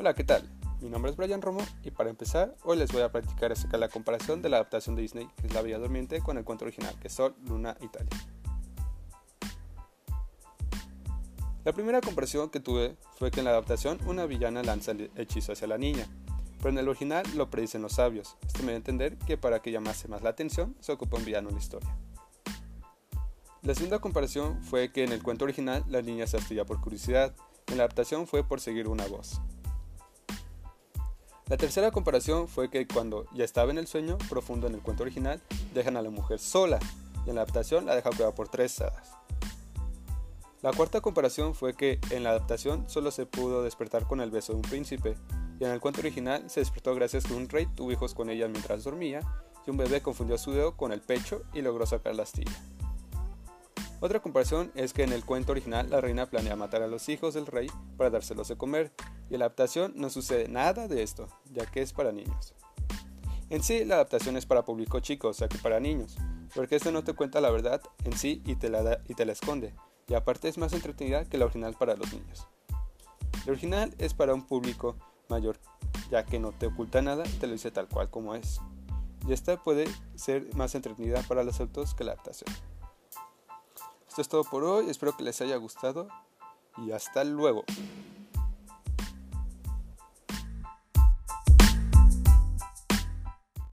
Hola, ¿qué tal? Mi nombre es Brian Romo y para empezar, hoy les voy a platicar acerca de la comparación de la adaptación de Disney, que es La Bella Durmiente, con el cuento original, que es Sol, Luna, Italia. La primera comparación que tuve fue que en la adaptación una villana lanza el hechizo hacia la niña, pero en el original lo predicen los sabios. Esto me da a entender que para que llamase más la atención se ocupa un villano en la historia. La segunda comparación fue que en el cuento original la niña se astilla por curiosidad, en la adaptación fue por seguir una voz. La tercera comparación fue que cuando ya estaba en el sueño profundo en el cuento original, dejan a la mujer sola y en la adaptación la deja cuidar por tres hadas. La cuarta comparación fue que en la adaptación solo se pudo despertar con el beso de un príncipe y en el cuento original se despertó gracias a que un rey tuvo hijos con ella mientras dormía y un bebé confundió su dedo con el pecho y logró sacar la astilla. Otra comparación es que en el cuento original la reina planea matar a los hijos del rey para dárselos de comer, y en la adaptación no sucede nada de esto, ya que es para niños. En sí, la adaptación es para público chico, o sea que para niños, porque este no te cuenta la verdad en sí y te la, y te la esconde, y aparte es más entretenida que la original para los niños. La original es para un público mayor, ya que no te oculta nada te lo dice tal cual como es. Y esta puede ser más entretenida para los adultos que la adaptación. Esto es todo por hoy, espero que les haya gustado y hasta luego.